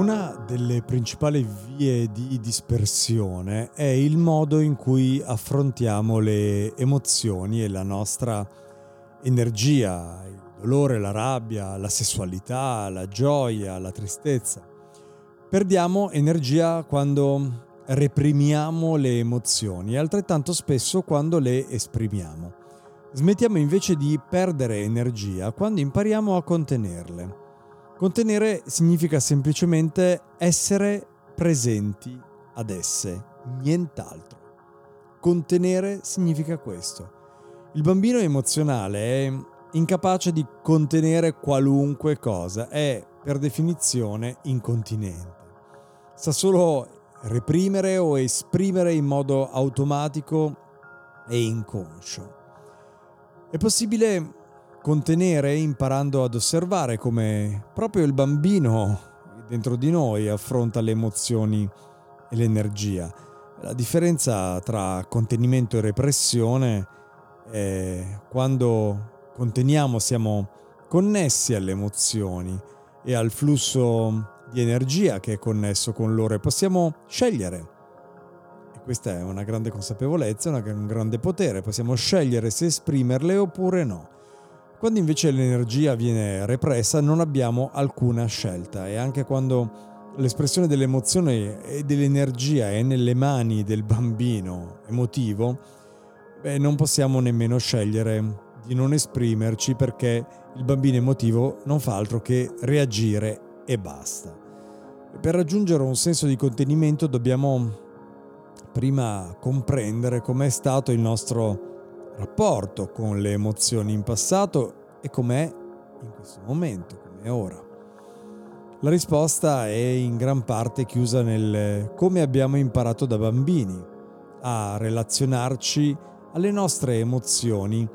Una delle principali vie di dispersione è il modo in cui affrontiamo le emozioni e la nostra energia, il dolore, la rabbia, la sessualità, la gioia, la tristezza. Perdiamo energia quando reprimiamo le emozioni e altrettanto spesso quando le esprimiamo. Smettiamo invece di perdere energia quando impariamo a contenerle. Contenere significa semplicemente essere presenti ad esse, nient'altro. Contenere significa questo. Il bambino emozionale è incapace di contenere qualunque cosa, è per definizione incontinente. Sa solo reprimere o esprimere in modo automatico e inconscio. È possibile contenere imparando ad osservare come proprio il bambino dentro di noi affronta le emozioni e l'energia. La differenza tra contenimento e repressione è quando conteniamo siamo connessi alle emozioni e al flusso di energia che è connesso con loro e possiamo scegliere. E questa è una grande consapevolezza, un grande potere, possiamo scegliere se esprimerle oppure no. Quando invece l'energia viene repressa non abbiamo alcuna scelta e anche quando l'espressione dell'emozione e dell'energia è nelle mani del bambino emotivo, beh, non possiamo nemmeno scegliere di non esprimerci perché il bambino emotivo non fa altro che reagire e basta. per raggiungere un senso di contenimento dobbiamo prima comprendere com'è stato il nostro rapporto con le emozioni in passato e com'è in questo momento, come ora. La risposta è in gran parte chiusa nel come abbiamo imparato da bambini a relazionarci alle nostre emozioni,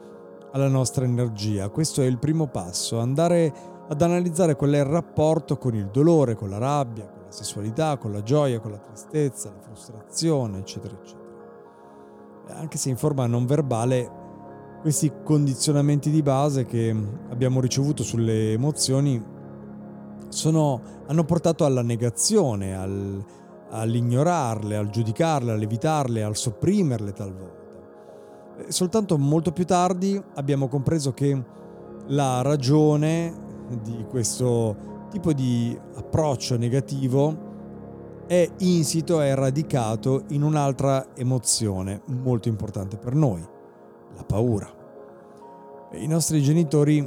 alla nostra energia. Questo è il primo passo, andare ad analizzare qual è il rapporto con il dolore, con la rabbia, con la sessualità, con la gioia, con la tristezza, la frustrazione, eccetera, eccetera anche se in forma non verbale, questi condizionamenti di base che abbiamo ricevuto sulle emozioni sono, hanno portato alla negazione, al, all'ignorarle, al giudicarle, all'evitarle, al sopprimerle talvolta. Soltanto molto più tardi abbiamo compreso che la ragione di questo tipo di approccio negativo è insito, è radicato in un'altra emozione molto importante per noi, la paura. I nostri genitori,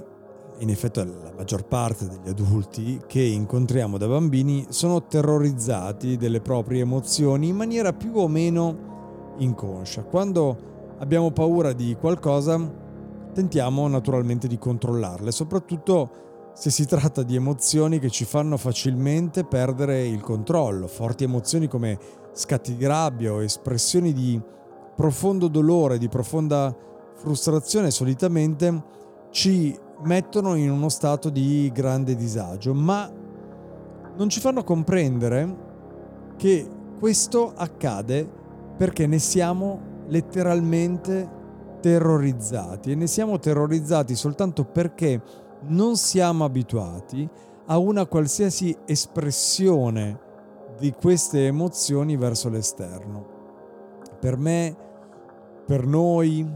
in effetti la maggior parte degli adulti che incontriamo da bambini, sono terrorizzati delle proprie emozioni in maniera più o meno inconscia. Quando abbiamo paura di qualcosa, tentiamo naturalmente di controllarle, soprattutto se si tratta di emozioni che ci fanno facilmente perdere il controllo, forti emozioni come scatti di rabbia o espressioni di profondo dolore, di profonda frustrazione solitamente ci mettono in uno stato di grande disagio, ma non ci fanno comprendere che questo accade perché ne siamo letteralmente terrorizzati. E ne siamo terrorizzati soltanto perché non siamo abituati a una qualsiasi espressione di queste emozioni verso l'esterno. Per me, per noi,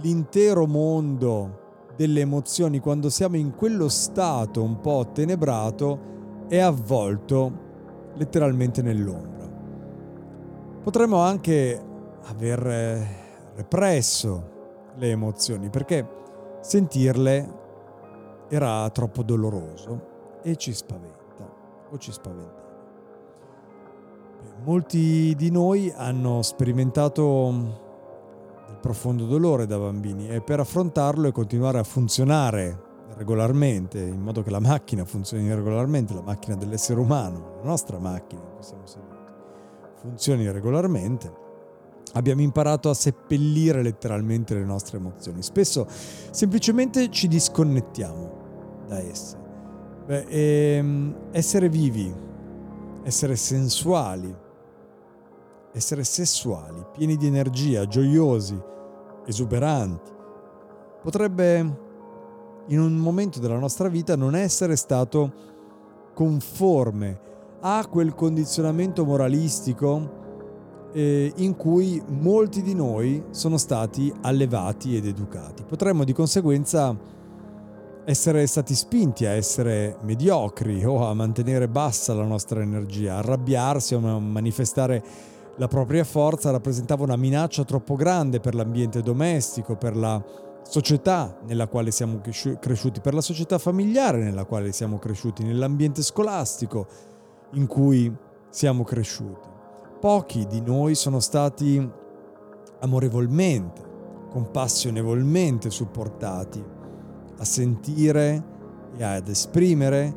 l'intero mondo delle emozioni, quando siamo in quello stato un po' tenebrato, è avvolto letteralmente nell'ombra. Potremmo anche aver eh, represso le emozioni perché sentirle era troppo doloroso e ci spaventa o ci spaventava. Molti di noi hanno sperimentato del profondo dolore da bambini e per affrontarlo e continuare a funzionare regolarmente, in modo che la macchina funzioni regolarmente, la macchina dell'essere umano, la nostra macchina in cui siamo seduti, funzioni regolarmente, abbiamo imparato a seppellire letteralmente le nostre emozioni. Spesso semplicemente ci disconnettiamo da esse. Beh, ehm, essere vivi, essere sensuali, essere sessuali, pieni di energia, gioiosi, esuberanti, potrebbe in un momento della nostra vita non essere stato conforme a quel condizionamento moralistico eh, in cui molti di noi sono stati allevati ed educati. Potremmo di conseguenza essere stati spinti a essere mediocri o a mantenere bassa la nostra energia, arrabbiarsi o a manifestare la propria forza rappresentava una minaccia troppo grande per l'ambiente domestico, per la società nella quale siamo cresciuti, per la società familiare nella quale siamo cresciuti, nell'ambiente scolastico in cui siamo cresciuti. Pochi di noi sono stati amorevolmente, compassionevolmente supportati a sentire e ad esprimere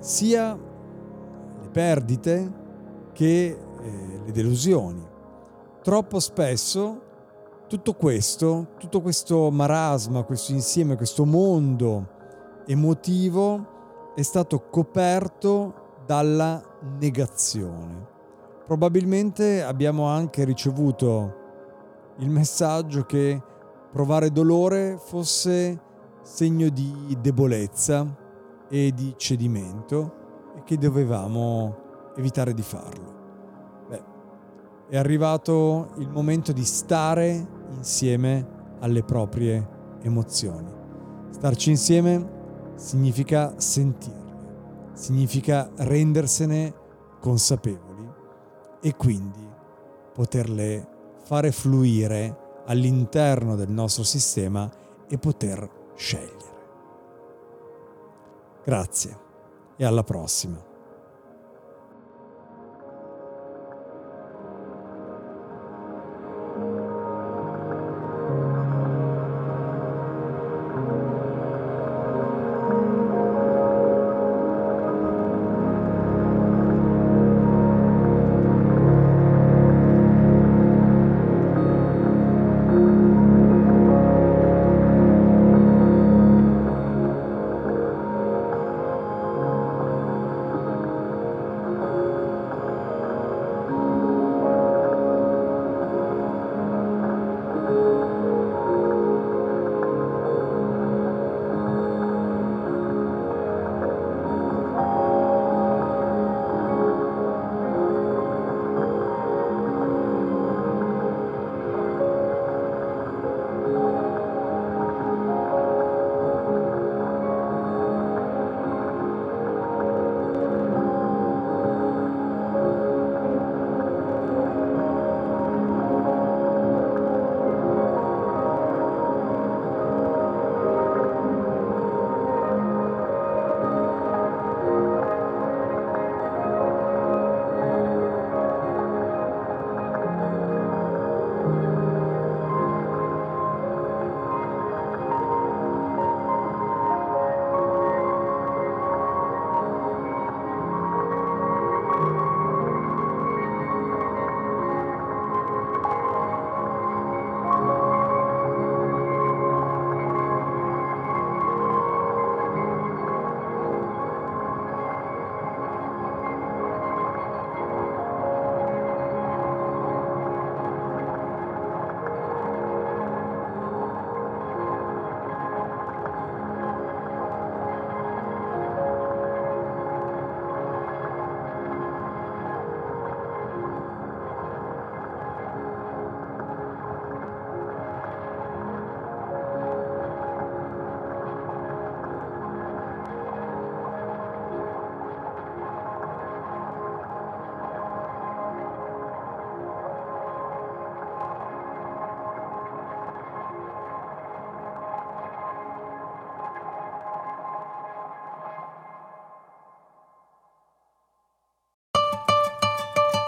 sia le perdite che eh, le delusioni. Troppo spesso tutto questo, tutto questo marasma, questo insieme, questo mondo emotivo è stato coperto dalla negazione. Probabilmente abbiamo anche ricevuto il messaggio che provare dolore fosse segno di debolezza e di cedimento e che dovevamo evitare di farlo. Beh, è arrivato il momento di stare insieme alle proprie emozioni. Starci insieme significa sentirle, significa rendersene consapevoli e quindi poterle fare fluire all'interno del nostro sistema e poter scegliere. Grazie e alla prossima.